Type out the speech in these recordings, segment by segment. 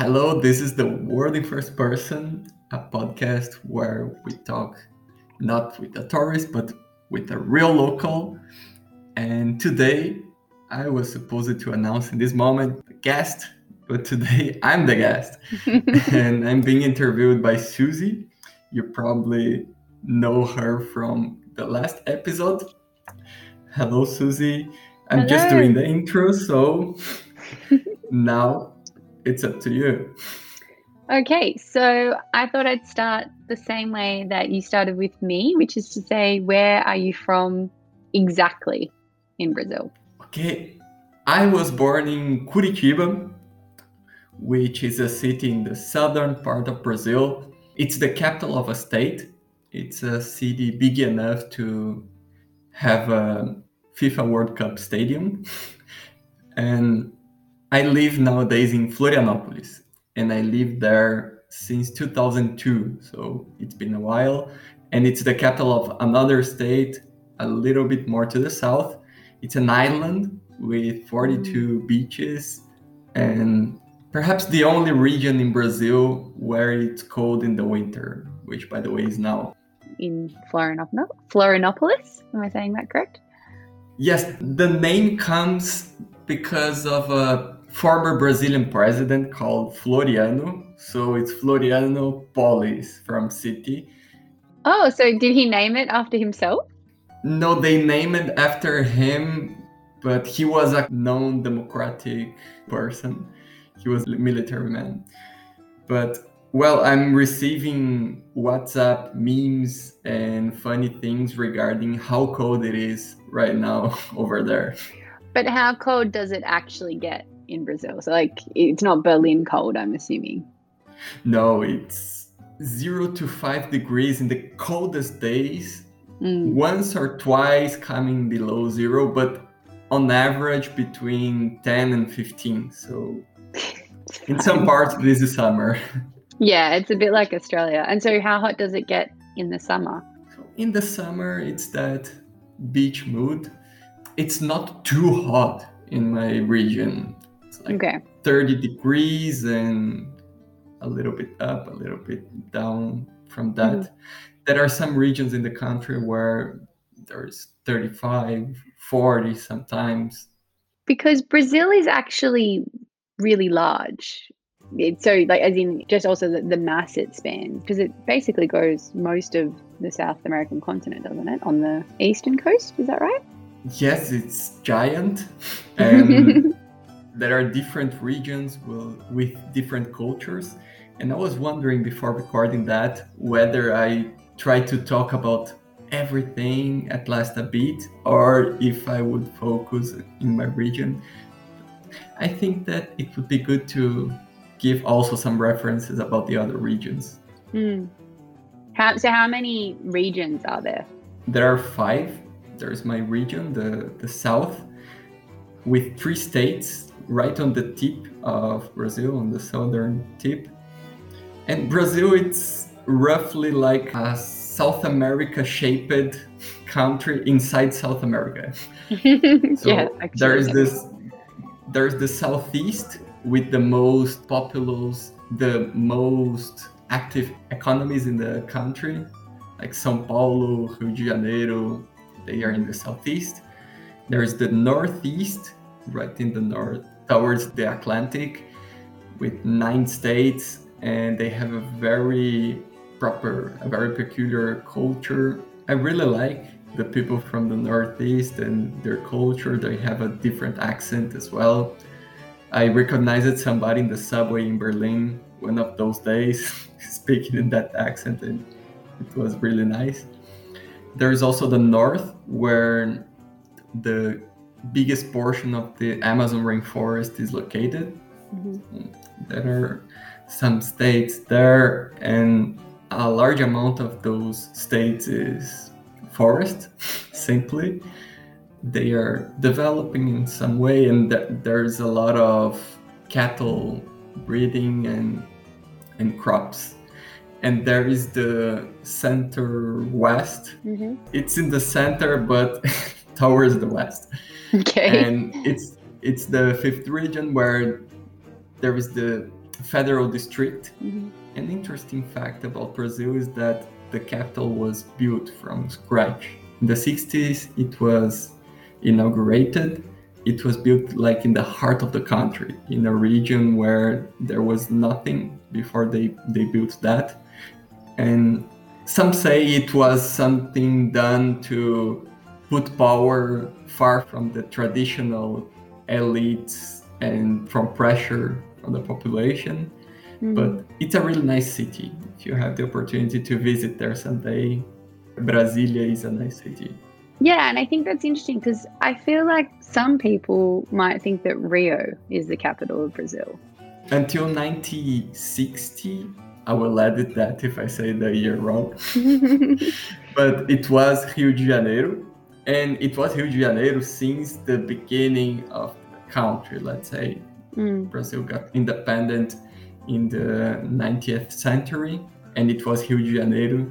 Hello, this is the World in First Person, a podcast where we talk not with a tourist, but with a real local. And today, I was supposed to announce in this moment the guest, but today I'm the guest. and I'm being interviewed by Susie. You probably know her from the last episode. Hello, Susie. I'm just doing the intro, so now it's up to you. Okay, so I thought I'd start the same way that you started with me, which is to say, where are you from exactly in Brazil? Okay, I was born in Curitiba, which is a city in the southern part of Brazil. It's the capital of a state. It's a city big enough to have a FIFA World Cup stadium. and I live nowadays in Florianopolis, and I live there since 2002. So it's been a while, and it's the capital of another state a little bit more to the south. It's an island with 42 mm. beaches, and perhaps the only region in Brazil where it's cold in the winter, which, by the way, is now. In Florianop- Florianopolis? Am I saying that correct? Yes, the name comes because of a former Brazilian president called Floriano. So it's Floriano Polis from city. Oh, so did he name it after himself? No, they named it after him, but he was a known democratic person. He was a military man. But well, I'm receiving WhatsApp memes and funny things regarding how cold it is right now over there. But how cold does it actually get in Brazil? So, like, it's not Berlin cold, I'm assuming. No, it's zero to five degrees in the coldest days, Mm. once or twice coming below zero, but on average between 10 and 15. So in some parts, this is summer. Yeah, it's a bit like Australia. And so, how hot does it get in the summer? So in the summer, it's that beach mood. It's not too hot in my region. Like Okay. 30 degrees and a little bit up, a little bit down from that. Mm-hmm. There are some regions in the country where there's 35, 40 sometimes. because Brazil is actually really large. It's so like as in just also the, the mass it spans because it basically goes most of the South American continent, doesn't it? On the eastern coast, is that right? Yes, it's giant. And there are different regions with different cultures. And I was wondering before recording that whether I try to talk about everything at last a bit or if I would focus in my region. I think that it would be good to give also some references about the other regions. Hmm. How, so how many regions are there? There are five. There's my region, the, the south, with three states right on the tip of Brazil, on the southern tip. And Brazil, it's roughly like a South America shaped country inside South America. So yeah, actually, there is yeah. this there's the southeast with the most populous, the most active economies in the country, like São Paulo, Rio de Janeiro, they are in the southeast. There's the northeast, right in the north, towards the Atlantic, with nine states, and they have a very proper, a very peculiar culture. I really like the people from the Northeast and their culture. They have a different accent as well. I recognized somebody in the subway in Berlin one of those days speaking in that accent, and it was really nice. There's also the North, where the biggest portion of the Amazon rainforest is located. Mhm. There are some states there, and a large amount of those states is forest, simply. They are developing in some way, and th- there's a lot of cattle breeding and and crops. And there is the center west. Mhm. It's in the center, but towards the west Okay. and it's it's the fifth region where there is the federal district. Mm-hmm. An interesting fact about Brazil is that the capital was built from scratch. In the 60s, it was inaugurated. It was built like in the heart of the country, in a region where there was nothing before they, they built that. And some say it was something done to put power far from the traditional elites and from pressure on the population. Mm. But it's a really nice city. If you have the opportunity to visit there someday, Brasilia is a nice city. Yeah, and I think that's interesting because I feel like some people might think that Rio is the capital of Brazil. Until 1960, I will edit that if I say the year wrong. but it was Rio de Janeiro, and it was Rio de Janeiro since the beginning of the country, let's say. Mm. Brazil got independent in the 90th century, and it was Rio de Janeiro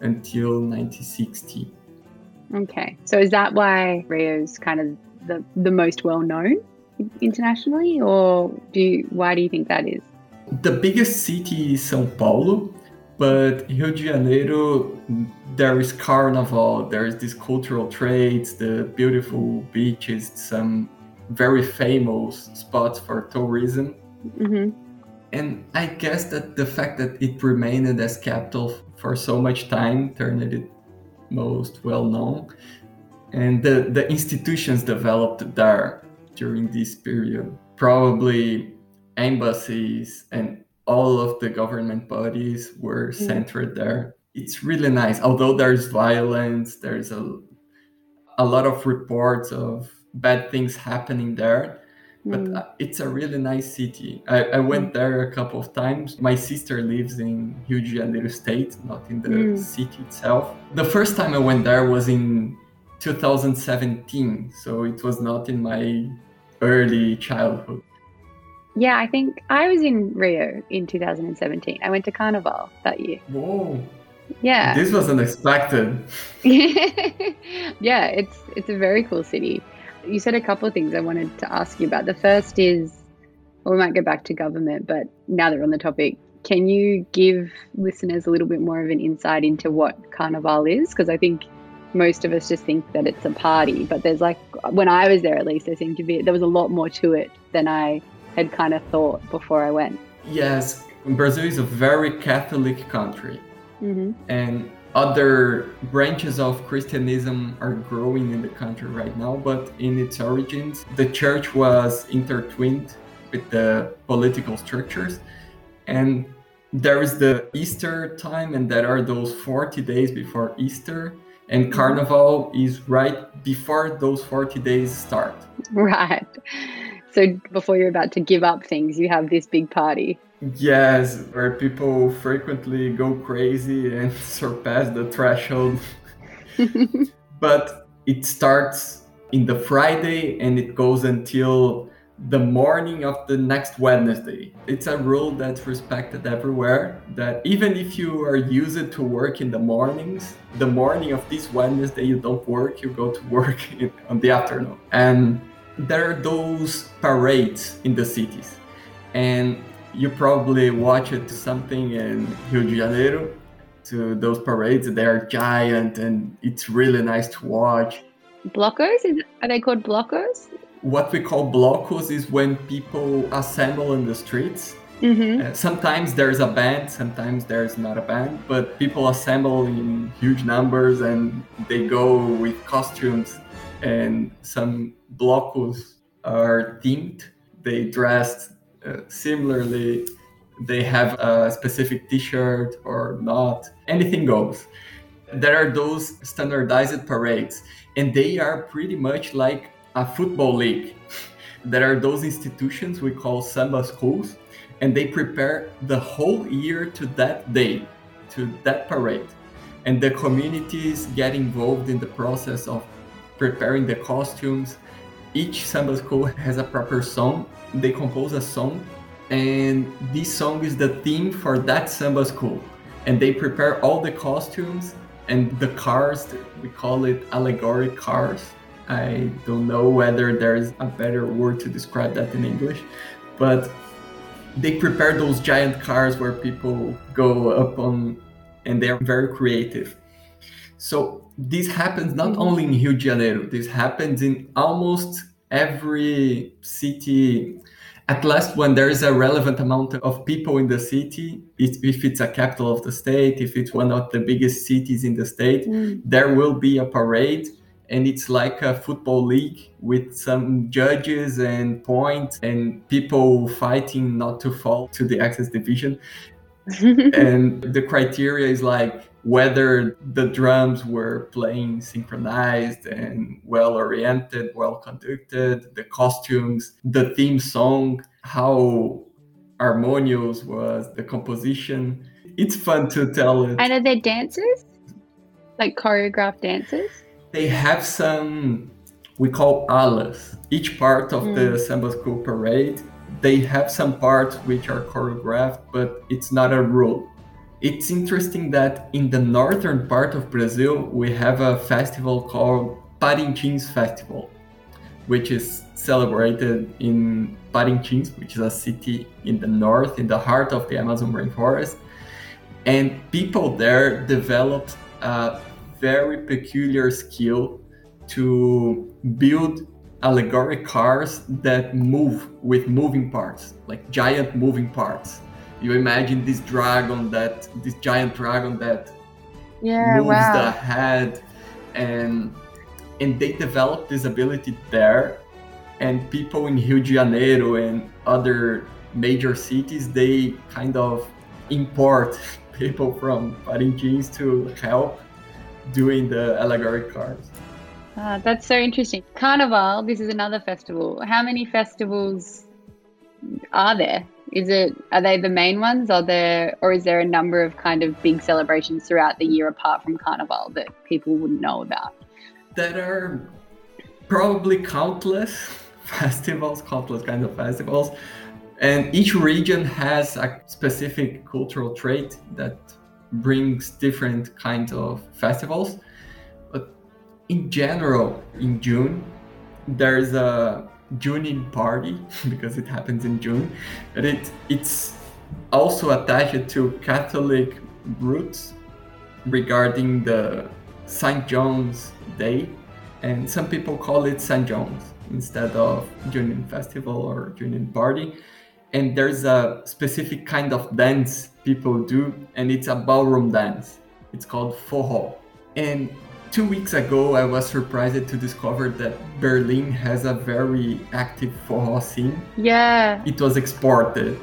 until 1960. Okay, so is that why Rio's kind of the, the most well known internationally, or do you, why do you think that is? The biggest city is São Paulo, but Rio de Janeiro, there is carnival, there's these cultural traits, the beautiful beaches, some very famous spots for tourism. hmm And I guess that the fact that it remained as capital for so much time turned it most well known. And the, the institutions developed there during this period. Probably embassies and all of the government bodies were Mm. centered there. It's really nice. Although there's violence, there's a, a lot of reports of bad things happening there but Mm. uh, it's a really nice city. I, I went there a couple of times. My sister lives in Rio de Janeiro state, not in the Mm. city itself. The first time I went there was in 2017, so it was not in my early childhood. Yeah, I think I was in Rio in 2017. I went to Carnival that year. Whoa, Yeah. this was unexpected. yeah, it's it's a very cool city. You said a couple of things I wanted to ask you about. The first is, well, we might go back to government, but now that we're on the topic, can you give listeners a little bit more of an insight into what Carnival is? Because I think most of us just think that it's a party, but there's like when I was there, at least there seemed to be there was a lot more to it than I had kind of thought before I went. Yes, Brazil is a very Catholic country. hmm and other branches of Christianism are growing in the country right now, but in its origins, the church was intertwined with the political structures. And there is the Easter time, and there are those 40 days before Easter, and Carnival is right before those 40 days start. Right. So before you're about to give up things, you have this big party. Yes, where people frequently go crazy and surpass the threshold. but it starts in the Friday and it goes until the morning of the next Wednesday. It's a rule that's respected everywhere that even if you are used to work in the mornings, the morning of this Wednesday you don't work, you go to work in, on the afternoon. And there are those parades in the cities. And you probably watched it to something in Rio de Janeiro to those parades. They are giant and it's really nice to watch. Blocos? Is, are they called blocos? What we call blocos is when people assemble in the streets. Mm-hmm. Uh, sometimes there's a band, sometimes there's not a band, but people assemble in huge numbers and they go with costumes. And some blocos are themed. They dressed uh, similarly they have a specific t-shirt or not anything goes. There are those standardized parades and they are pretty much like a football league. There are those institutions we call samba schools and they prepare the whole year to that day to that parade. And the communities get involved in the process of preparing the costumes each samba school has a proper song. They compose a song and this song is the theme for that samba school. And they prepare all the costumes and the cars. We call it allegoric cars. I don't know whether there's a better word to describe that in english but they prepare those giant cars where people go up on and they're very creative. So this happens not only in Rio de Janeiro, this happens in almost every city. At last, when there is a relevant amount of people in the city, if it's a capital of the state, if it's one of the biggest cities in the state, mm. there will be a parade and it's like a football league with some judges and points and people fighting not to fall to the access division and the criteria is like whether the drums were playing synchronized and well oriented, well conducted, the costumes, the theme song, how harmonious was the composition. It's fun to tell it. And are there dances? Like choreographed dances? They have some we call alas. Each part of mm. the Samba School parade they have some parts which are choreographed, but it's not a rule. It's interesting that in the northern part of Brazil, we have a festival called Parintins Festival, which is celebrated in Parintins, which is a city in the north, in the heart of the Amazon rainforest. And people there developed a very peculiar skill to build allegoric cars that move with moving parts, like giant moving parts. You imagine this dragon that this giant dragon that yeah, moves wow. the head and and they developed this ability there and people in Rio de Janeiro and other major cities they kind of import people from Parintins to help doing the allegoric cars. Ah, that's so interesting. Carnival, this is another festival. How many festivals are there? Is it are they the main ones? Are there or is there a number of kind of big celebrations throughout the year apart from Carnival that people wouldn't know about? There are probably countless festivals, countless kinds of festivals. And each region has a specific cultural trait that brings different kinds of festivals But in general, in June, there's a Junin party because it happens in June, but it it's also attached to Catholic roots regarding the St. John's Day, and some people call it St. John's instead of Junin Festival or Junin Party. And there's a specific kind of dance people do, and it's a ballroom dance. It's called forró. And two weeks ago, I was surprised to discover that Berlin has a very active forró scene. Yeah. It was exported.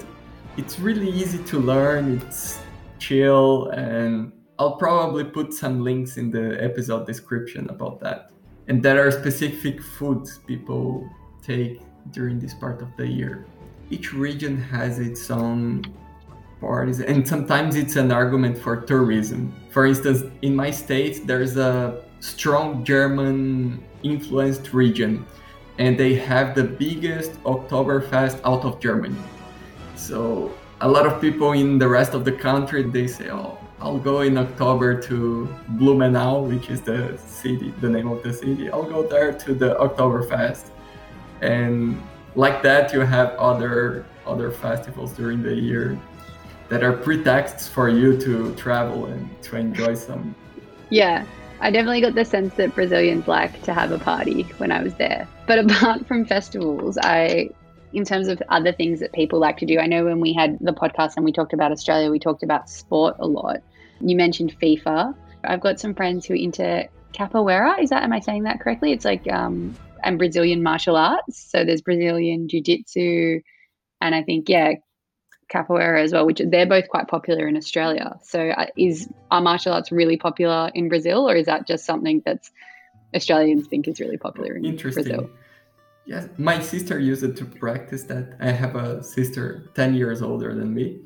It's really easy to learn. It's chill, and I'll probably put some links in the episode description about that. And there are specific foods people take during this part of the year. Each region has its own parties and sometimes it's an argument for tourism for instance in my state there's a strong german influenced region and they have the biggest oktoberfest out of germany. So a lot of people in the rest of the country they say oh i'll go in october to blumenau which is the city the name of the city. I'll go there to the oktoberfest. And like that you have other other festivals during the year that are pretexts for you to travel and to enjoy some. Yeah, I definitely got the sense that Brazilians like to have a party when I was there. But apart from festivals, I, in terms of other things that people like to do, I know when we had the podcast and we talked about Australia, we talked about sport a lot. You mentioned FIFA. I've got some friends who are into capoeira. Is that, am I saying that correctly? It's like, um, and Brazilian martial arts. So there's Brazilian jiu jitsu. And I think, yeah, capoeira as well, which they're both quite popular in Australia. So, uh, is are martial arts really popular in Brazil, or is that just something that's Australians think is really popular in Interesting. Brazil? Yes, my sister used it to practice that. I have a sister 10 years older than me,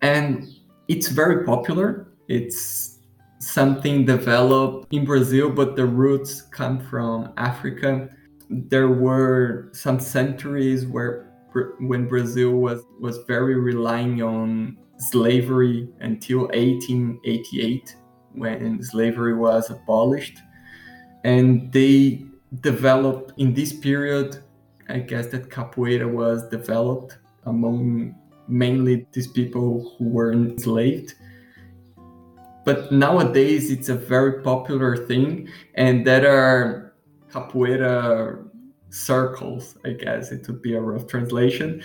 and it's very popular. It's something developed in Brazil, but the roots come from Africa. There were some centuries where when Brazil was was very relying on slavery until 1888 when slavery was abolished and they developed in this period i guess that capoeira was developed among mainly these people who were enslaved. But nowadays it's a very popular thing, and there are capoeira circles, I guess it would be a rough translation.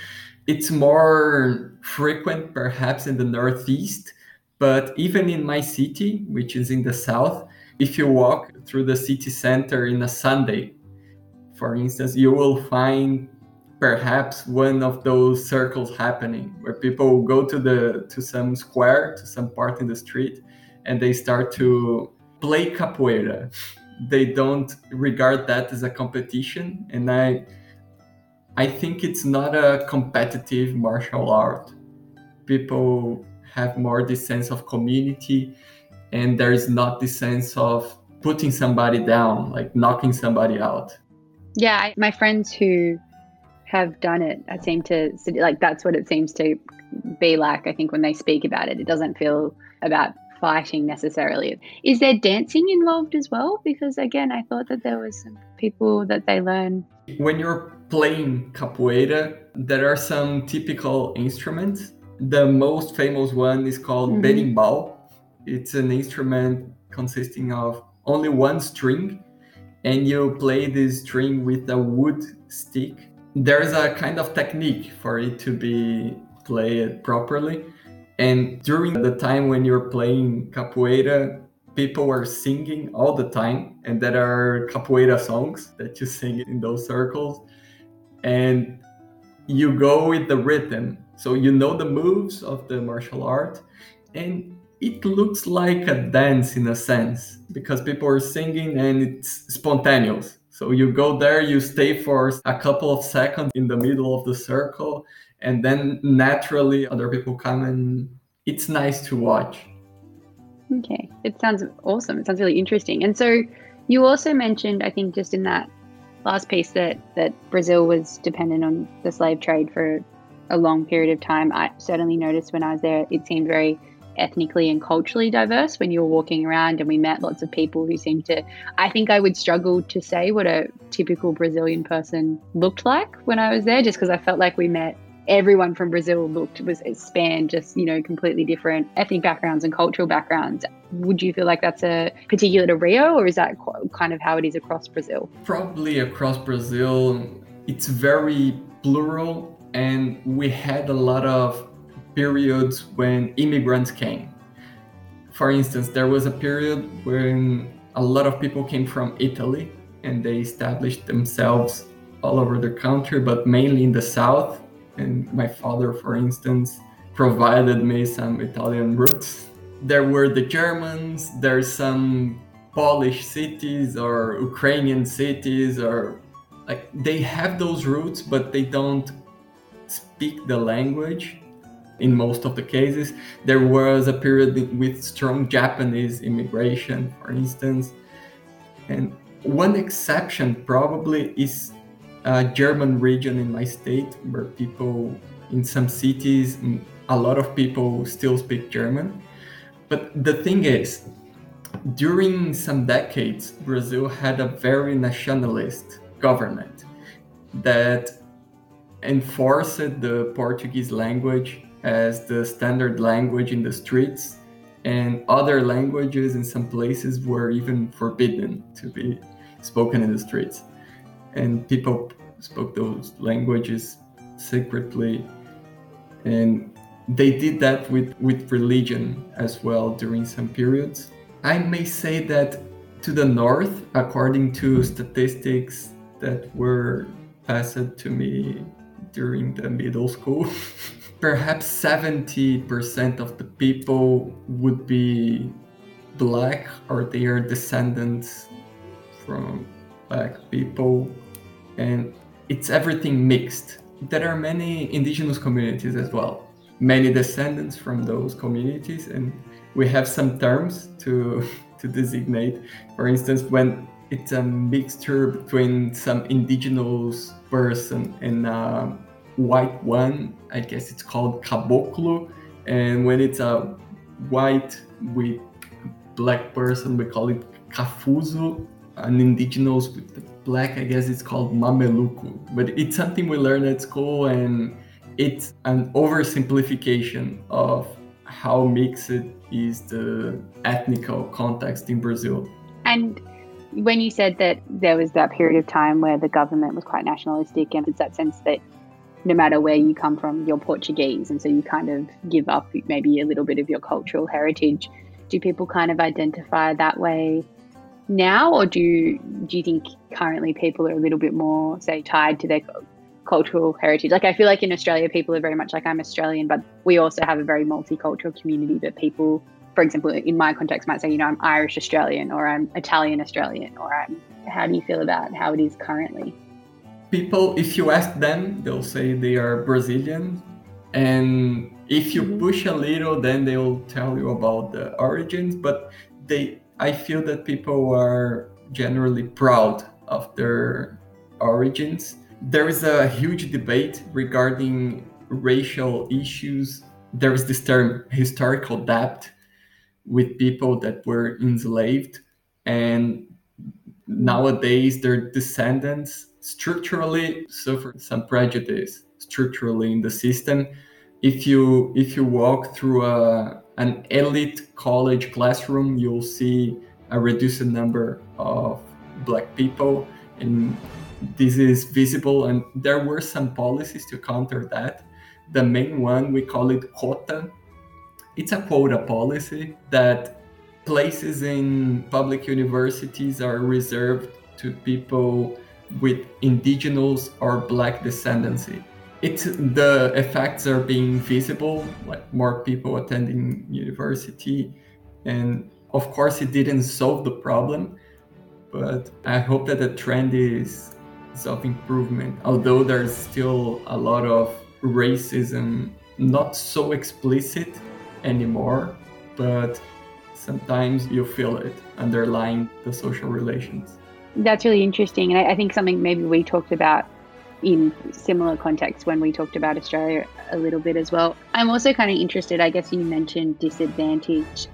It's more frequent perhaps in the Northeast, but even in my city, which is in the South, if you walk through the city center in a Sunday, for instance, you will find perhaps one of those circles happening where people go to the to some square to some part in the street and they start to play capoeira they don't regard that as a competition and i i think it's not a competitive martial art. People have more this sense of community and there is not this sense of putting somebody down like knocking somebody out. Yeah I, my friends who have done it I seem to like that's what it seems to be like i think when they speak about it. It doesn't feel about fighting necessarily. Is there dancing involved as well? Because again i thought that there was some people that they learn. When you're playing capoeira there are some typical instruments. The most famous one is called mm-hmm. berimbau. It's an instrument consisting of only one string and you play this string with a wood stick. There's a kind of technique for it to be played properly. And during the time when you're playing capoeira, people are singing all the time, and there are capoeira songs that you sing in those circles. And you go with the rhythm. So you know the moves of the martial art, and it looks like a dance in a sense because people are singing and it's spontaneous. So you go there, you stay for a couple of seconds in the middle of the circle, and then naturally other people come and it's nice to watch. Okay, it sounds awesome. It sounds really interesting. And so you also mentioned, I think, just in that last piece that that Brazil was dependent on the slave trade for a long period of time. I certainly noticed when I was there, it seemed very ethnically and culturally diverse when you were walking around and we met lots of people who seemed to I think I would struggle to say what a typical Brazilian person looked like when I was there just because I felt like we met everyone from Brazil looked was spanned just you know completely different ethnic backgrounds and cultural backgrounds. Would you feel like that's a particular to Rio, or is that kind of how it is across Brazil? Probably across Brazil, it's very plural, and we had a lot of periods when immigrants came. For instance, there was a period when a lot of people came from Italy and they established themselves all over the country, but mainly in the south. And my father, for instance, provided me some Italian roots. There were the Germans, there's some Polish cities or Ukrainian cities, or like they have those roots, but they don't speak the language in most of the cases. There was a period with strong Japanese immigration, for instance. And one exception probably is a German region in my state where people in some cities, a lot of people still speak German. But the thing is, during some decades, Brazil had a very nationalist government that enforced the Portuguese language as the standard language in the streets, and other languages in some places were even forbidden to be spoken in the streets. And people spoke those languages secretly, and they did that with, with religion as well during some periods. I may say that to the north, according to statistics that were passed to me during the middle school, perhaps 70% of the people would be black or they are descendants from black people and it's everything mixed there are many indigenous communities as well many descendants from those communities and we have some terms to to designate for instance when it's a mixture between some indigenous person and uh, white one, I guess it's called caboclo. And when it's a white with black person, we call it cafuzo. An indigenous with black, I guess it's called mameluco. But it's something we learn at school and it's an oversimplification of how mixed is the ethnical context in Brazil. And when you said that there was that period of time where the government was quite nationalistic, and it's that sense that no matter where you come from, you're Portuguese, and so you kind of give up maybe a little bit of your cultural heritage. Do people kind of identify that way now, or do you, do you think currently people are a little bit more, say, tied to their cultural heritage? Like, I feel like in Australia, people are very much like I'm Australian, but we also have a very multicultural community that people, for example, in my context, might say, you know, I'm Irish Australian or I'm Italian Australian or I'm. How do you feel about how it is currently? People, if you ask them, they'll say they are Brazilian. And if you mm-hmm. push a little, then they'll tell you about the origins. But they I feel that people are generally proud of their origins. There is a huge debate regarding racial issues. There is this term historical debt with people that were enslaved and nowadays their descendants structurally suffer some prejudice structurally in the system if you if you walk through a an elite college classroom, you'll see a reduced number of black people, and this is visible. And there were some policies to counter that. The main one, we call it quota. It's a quota policy that places in public universities are reserved to people with indigenous or black descendancy it's the effects are being visible like more people attending university. And of course it didn't solve the problem but i hope that the trend is, is of improvement although there's still a lot of racism not so explicit anymore but sometimes you feel it underlying the social relations. That's really interesting and I, I think something maybe we talked about in similar contexts when we talked about Australia a little bit as well. I'm also kind of interested, I guess you mentioned disadvantage.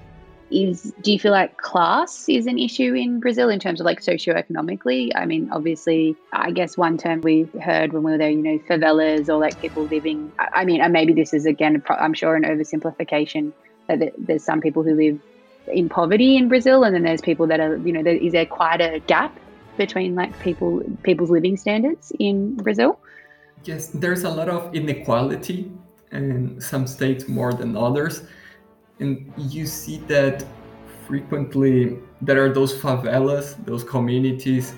Is do you feel like class is an issue in Brazil in terms of like socioeconomically? I mean, obviously, I guess one term we heard when we were there, you know, favelas or like people living. I mean, and maybe this is again, I'm sure, an oversimplification that there's some people who live in poverty in Brazil, and then there's people that are, you know, there, is there quite a gap between like people people's living standards in Brazil? Yes, there's a lot of inequality in some states more than others. And you see that frequently there are those favelas, those communities.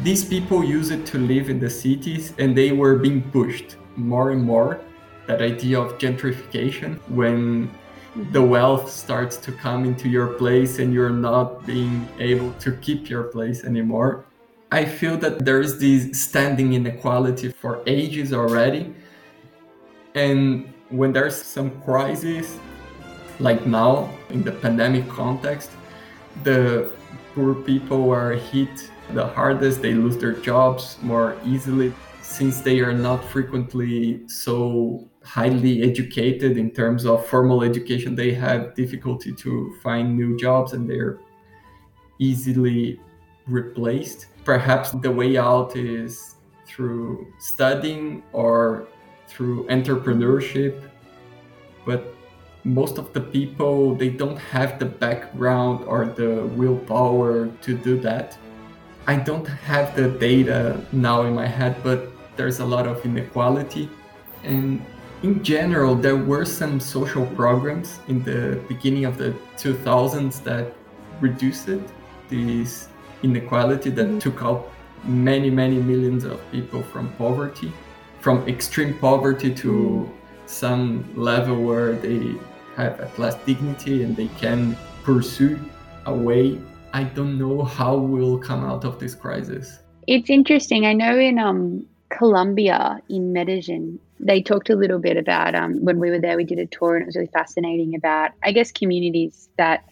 These people use it to live in the cities and they were being pushed more and more. That idea of gentrification when the mm-hmm. wealth starts to come into your place and you're not being able to keep your place anymore. I feel that there is this standing inequality for ages already. And when there's some crisis, like now in the pandemic context, the poor people are hit the hardest. They lose their jobs more easily since they are not frequently so highly educated in terms of formal education. They have difficulty to find new jobs and they're easily replaced. Perhaps the way out is through studying or through entrepreneurship but most of the people they don't have the background or the willpower to do that. I don't have the data now in my head but there's a lot of inequality. And in general there were some social programs in the beginning of the 2000s that reduced these inequality that mm-hmm. took out many, many millions of people from poverty, from extreme poverty to mm-hmm. some level where they have at last dignity and they can pursue a way. I don't know how we'll come out of this crisis. It's interesting. I know in um, Colombia, in Medellin, they talked a little bit about um, when we were there, we did a tour and it was really fascinating about, I guess, communities that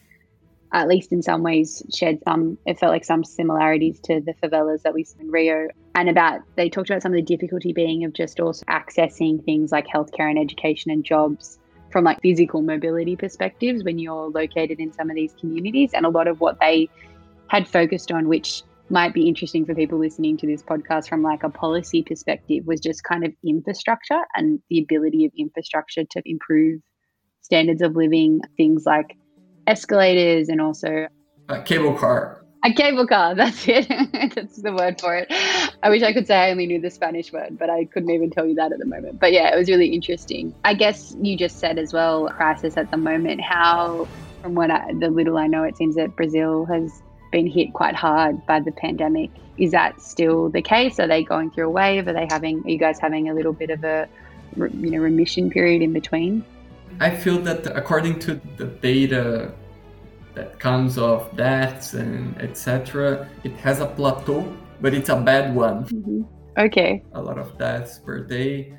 at least in some ways, shared some, it felt like some similarities to the favelas that we saw in Rio. And about, they talked about some of the difficulty being of just also accessing things like healthcare and education and jobs from like physical mobility perspectives when you're located in some of these communities. And a lot of what they had focused on, which might be interesting for people listening to this podcast from like a policy perspective was just kind of infrastructure and the ability of infrastructure to improve standards of living, things like escalators and also a cable car. A cable car, that's it. that's the word for it. I wish I could say I only knew the Spanish word, but I couldn't even tell you that at the moment. But yeah, it was really interesting. I guess you just said as well, crisis at the moment, how, from what I, the little I know, it seems that Brazil has been hit quite hard by the pandemic. Is that still the case? Are they going through a wave? Are they having, are you guys having a little bit of a, you know, remission period in between? I feel that according to the data that comes of deaths and etc. It has a plateau, but it's a bad one. Mm-hmm. Okay. A lot of deaths per day.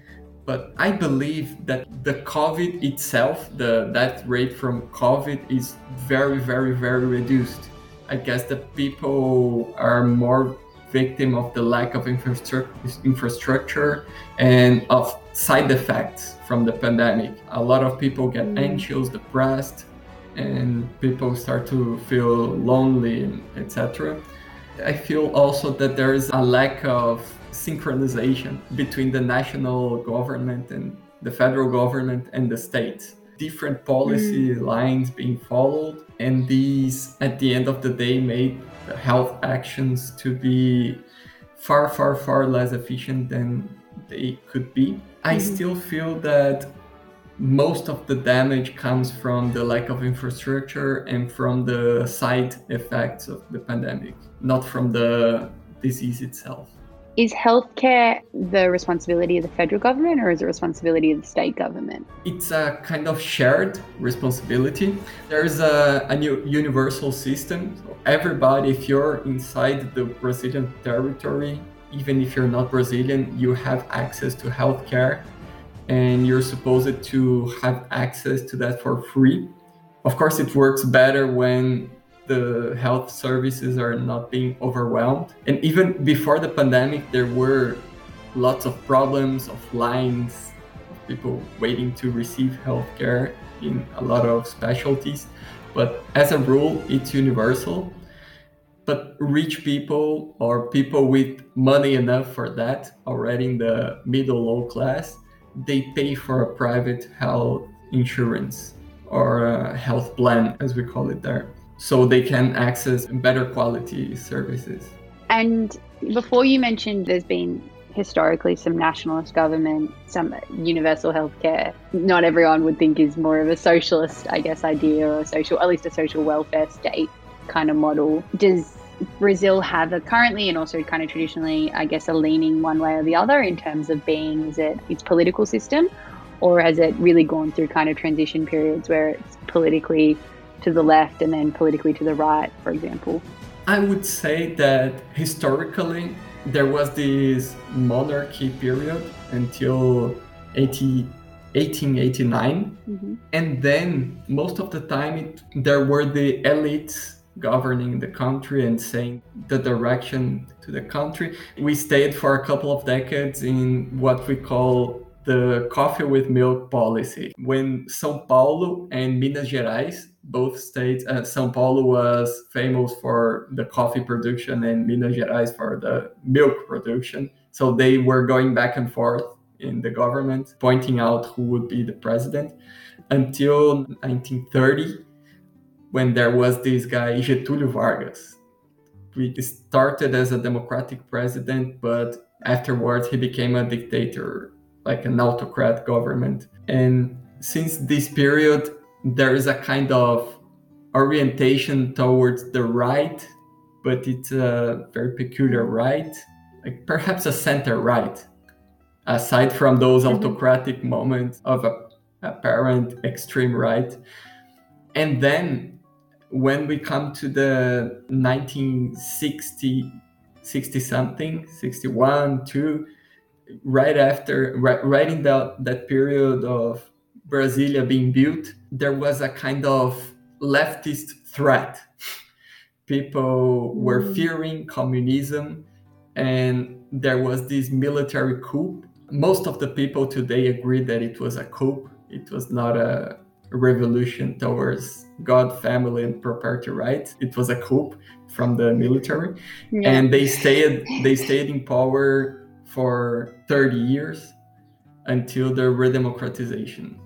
But I believe that the COVID itself, the death rate from COVID is very, very, very reduced. I guess that people are more victim of the lack of infrastructure and of side effects from the pandemic. A lot of people get mm. anxious, depressed, and people start to feel lonely, etc. I feel also that there is a lack of synchronization between the national government and the federal government and the states. Different policy mm. lines being followed, and these, at the end of the day, made health actions to be far, far, far less efficient than they could be. I mm-hmm. still feel that most of the damage comes from the lack of infrastructure and from the side effects of the pandemic, not from the disease itself. Is healthcare the responsibility of the federal government or is it responsibility of the state government? It's a kind of shared responsibility. There's a, a new universal system. So everybody, if you're inside the Brazilian territory, even if you're not Brazilian, you have access to healthcare and you're supposed to have access to that for free. Of course, it works better when the health services are not being overwhelmed. And even before the pandemic, there were lots of problems of lines, of people waiting to receive healthcare in a lot of specialties. But as a rule, it's universal. But rich people or people with money enough for that, already in the middle low class, they pay for a private health insurance or a health plan, as we call it there, so they can access better quality services. And before you mentioned there's been historically some nationalist government, some universal healthcare. Not everyone would think is more of a socialist, I guess, idea or social, at least a social welfare state kind of model. Does Brazil have a currently and also kind of traditionally, I guess, a leaning one way or the other in terms of being is it its political system, or has it really gone through kind of transition periods where it's politically to the left and then politically to the right, for example? I would say that historically there was this monarchy period until 80, 1889, mm-hmm. and then most of the time it, there were the elites governing the country and saying the direction to the country. We stayed for a couple of decades in what we call the coffee with milk policy. When Sao Paulo and Minas Gerais, both states, uh, Sao Paulo was famous for the coffee production and Minas Gerais for the milk production. So they were going back and forth in the government, pointing out who would be the president until 1930 when there was this guy Getúlio Vargas. He started as a democratic president, but afterwards he became a dictator, like an autocrat government. And since this period, there is a kind of orientation towards the right, but it's a very peculiar right, like perhaps a center right, aside from those mm-hmm. autocratic moments of a apparent extreme right. And then when we come to the 1960 60 something 61 2 right after right, right in that, that period of brasilia being built there was a kind of leftist threat. People were mm. fearing communism and there was this military coup. Most of the people today agree that it was a coup. It was not a revolution towards God, family, and property rights. It was a coup from the military, yeah. and they stayed they stayed in power for 30 years until the redemocratization.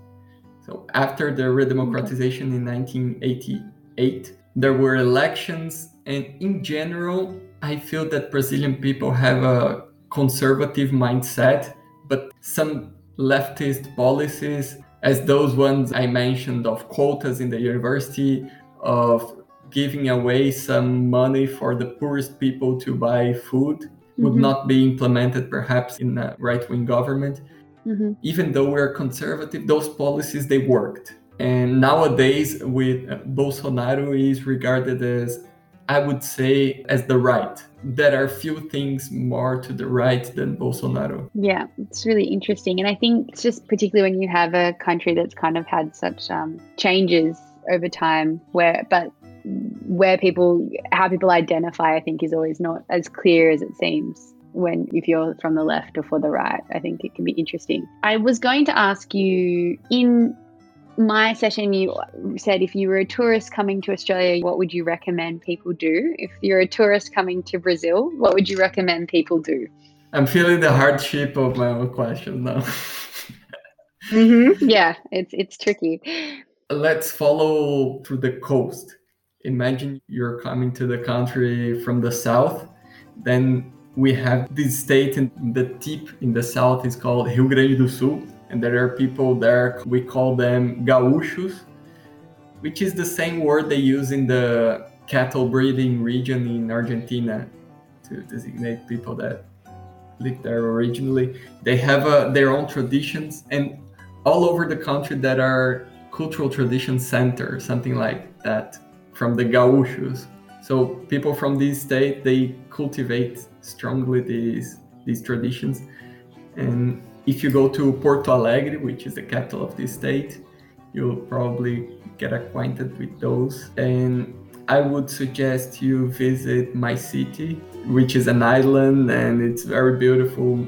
So after the redemocratization in 1988, there were elections, and in general, I feel that Brazilian people have a conservative mindset, but some leftist policies, as those ones I mentioned of quotas in the university, of giving away some money for the poorest people to buy food, mm-hmm. would not be implemented perhaps in a right wing government. Mm-hmm. Even though we're conservative, those policies they worked. And nowadays, with Bolsonaro is regarded as, I would say, as the right. There are few things more to the right than Bolsonaro. Yeah, it's really interesting, and I think it's just particularly when you have a country that's kind of had such um, changes over time, where but where people how people identify, I think, is always not as clear as it seems when if you're from the left or for the right. I think it can be interesting. I was going to ask you in my session, you said if you were a tourist coming to Australia, what would you recommend people do? If you're a tourist coming to Brazil, what would you recommend people do? I'm feeling the hardship of my own question now. mm-hmm. Yeah, it's it's tricky. Let's follow through the coast. Imagine you're coming to the country from the south, then we have this state in the tip in the south is called Rio Grande do Sul, and there are people there, we call them gauchos, which is the same word they use in the cattle breeding region in Argentina to designate people that lived there originally. They have uh, their own traditions, and all over the country that are cultural tradition centers, something like that, from the gauchos. So people from this state they cultivate strongly these these traditions. And if you go to Porto Alegre, which is the capital of this state, you'll probably get acquainted with those. And I would suggest you visit my city, which is an island and it's very beautiful.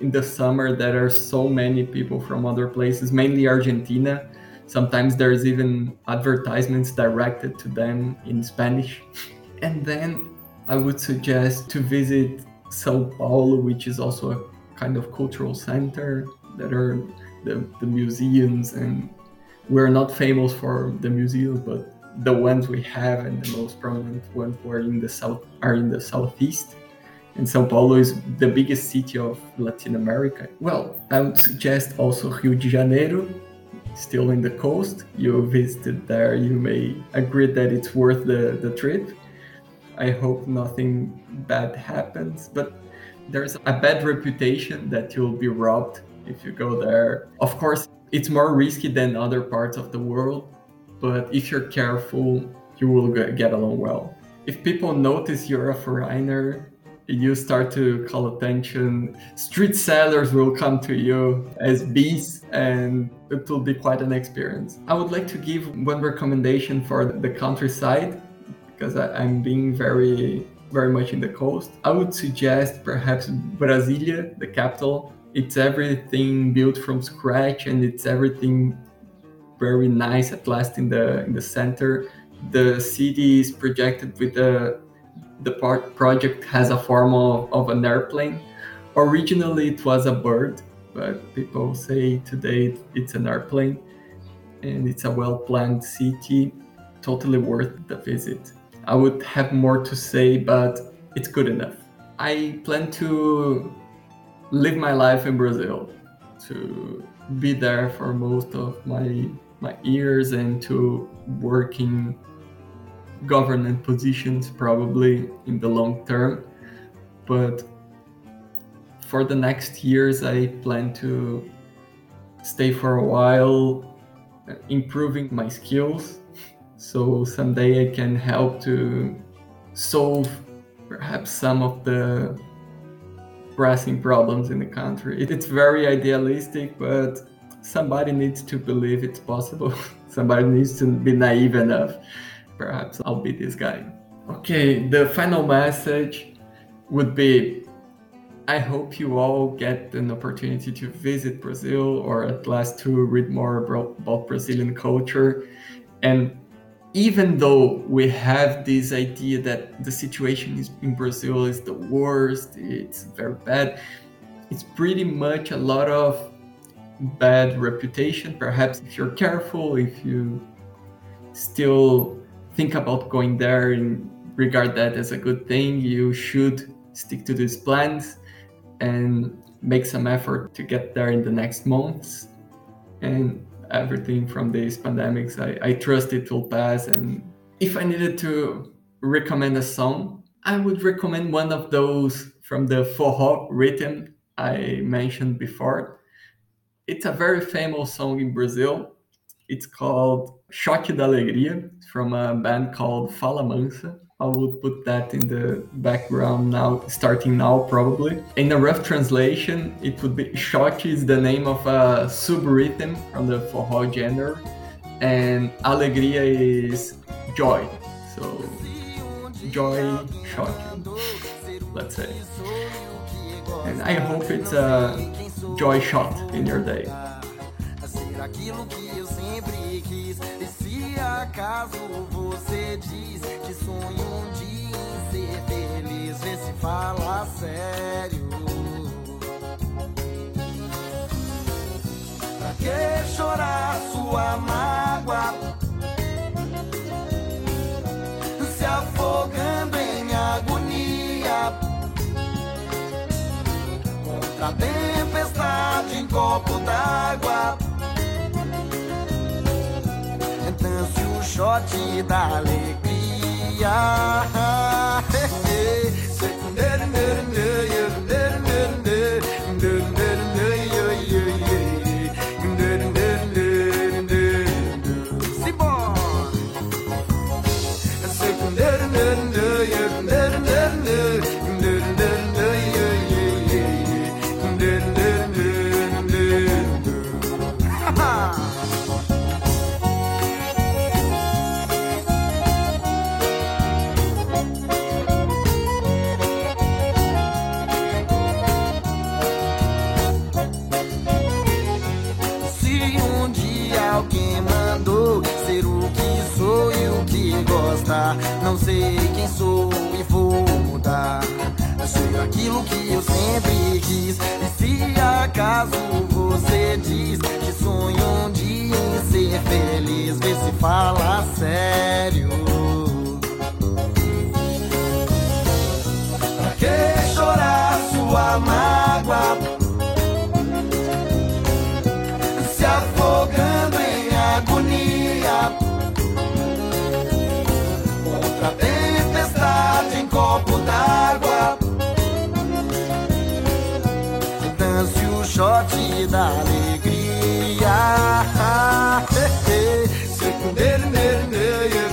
In the summer, there are so many people from other places, mainly Argentina. Sometimes there's even advertisements directed to them in Spanish. And then I would suggest to visit Sao Paulo, which is also a kind of cultural center that are the, the museums and we're not famous for the museums but the ones we have and the most prominent ones were in the south are in the southeast and Sao Paulo is the biggest city of Latin America. Well, I would suggest also Rio de Janeiro, still in the coast. You visited there, you may agree that it's worth the, the trip. I hope nothing bad happens, but there's a bad reputation that you'll be robbed if you go there. Of course, it's more risky than other parts of the world, but if you're careful, you will get along well. If people notice you're a foreigner, you start to call attention. Street sellers will come to you as bees, and it will be quite an experience. I would like to give one recommendation for the countryside because I, am being very very much in the coast. I would suggest perhaps Brasilia, the capital. It's everything built from scratch and it's everything very nice at last in the in the center. The city is projected with the the part project has a form of, of an airplane. Originally it was a bird, but people say today it's an airplane and it's a well planned city, totally worth the visit. I would have more to say, but it's good enough. I plan to live my life in Brazil, to be there for most of my my years and to work in government positions probably in the long term. But for the next years, I plan to stay for a while, improving my skills so someday I can help to solve perhaps some of the pressing problems in the country. It's very idealistic, but somebody needs to believe it's possible. somebody needs to be naive enough. Perhaps I'll be this guy. Okay, the final message would be I hope you all get an opportunity to visit Brazil or at least to read more about Brazilian culture. And even though we have this idea that the situation in Brazil is the worst, it's very bad, it's pretty much a lot of bad reputation. Perhaps if you're careful, if you still think about going there and regard that as a good thing, you should stick to these plans and make some effort to get there in the next months. And everything from these pandemics, I, I trust it will pass. And if I needed to recommend a song, I would recommend one of those from the forró rhythm I mentioned before. It's a very famous song in Brazil. It's called Xote da Alegria from a band called Falamansa. I will put that in the background now, starting now probably. In a rough translation, it would be Xote is the name of a sub-rhythm from the forró genre, and Alegria is joy. So, joy shot, let's say. And I hope it's a joy shot in your day. aquilo Se afogando em agonia. Contra a tempestade em copo d'água. shot da alegria. Não sei quem sou e vou mudar. Ser aquilo que eu sempre quis. E se acaso você diz que sonha um dia em ser feliz, vê se fala sério. Pra que chorar sua mágoa? Copo d'água. Dance o shot da alegria. Secundeiro, mudar.